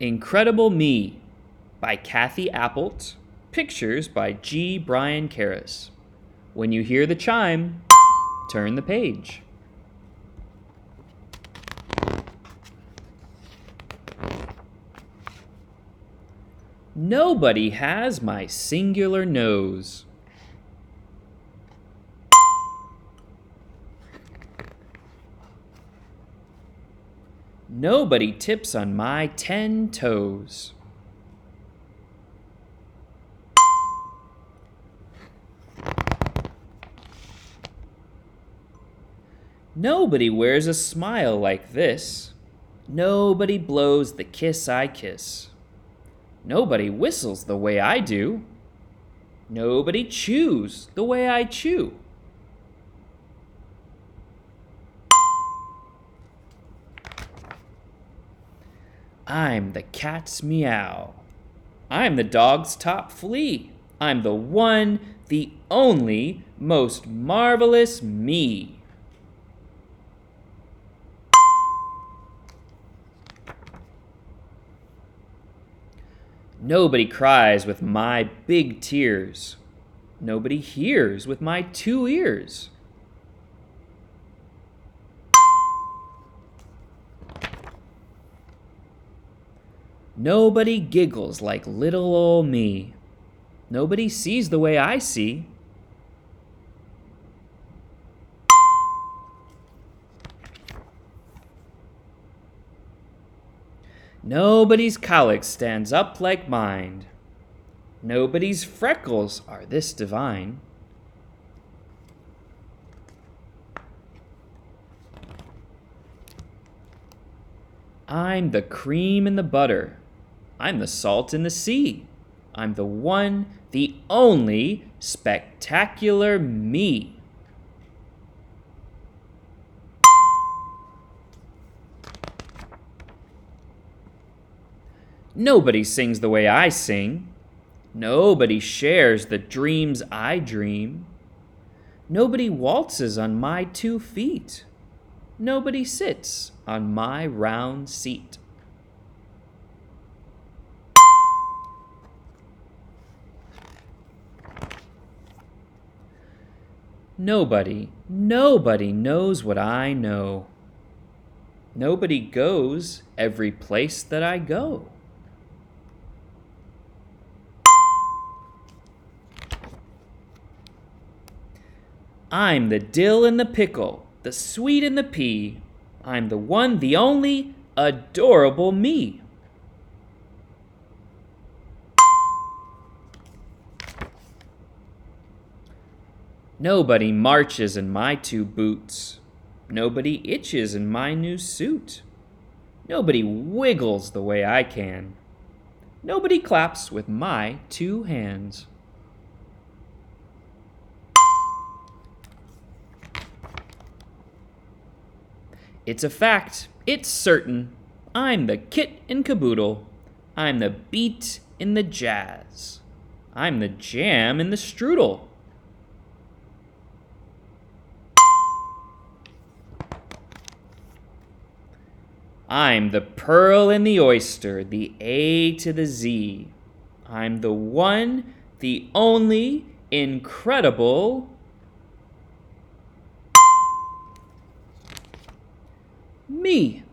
Incredible Me by Kathi Appelt. Pictures by G. Brian Karras. When you hear the chime, turn the page. Nobody has my singular nose. Nobody tips on my ten toes. Nobody wears a smile like this. Nobody blows the kiss I kiss. Nobody whistles the way I do. Nobody chews the way I chew. I'm the cat's meow. I'm the dog's top flea. I'm the one, the only, most marvelous me. Nobody cries with my big tears. Nobody hears with my two ears. Nobody giggles like little ol' me. Nobody sees the way I see. Nobody's colic stands up like mine. Nobody's freckles are this divine. I'm the cream in the butter. I'm the salt in the sea. I'm the one, the only spectacular me. Nobody sings the way I sing. Nobody shares the dreams I dream. Nobody waltzes on my two feet. Nobody sits on my round seat. Nobody, nobody knows what I know. Nobody goes every place that I go. I'm the dill and the pickle, the sweet and the pea. I'm the one, the only, adorable me. Nobody marches in my two boots. Nobody itches in my new suit. Nobody wiggles the way I can. Nobody claps with my two hands. It's a fact, it's certain. I'm the kit and caboodle. I'm the beat in the jazz. I'm the jam in the strudel. I'm the pearl in the oyster, the A to the Z. I'm the one, the only, incredible. Me.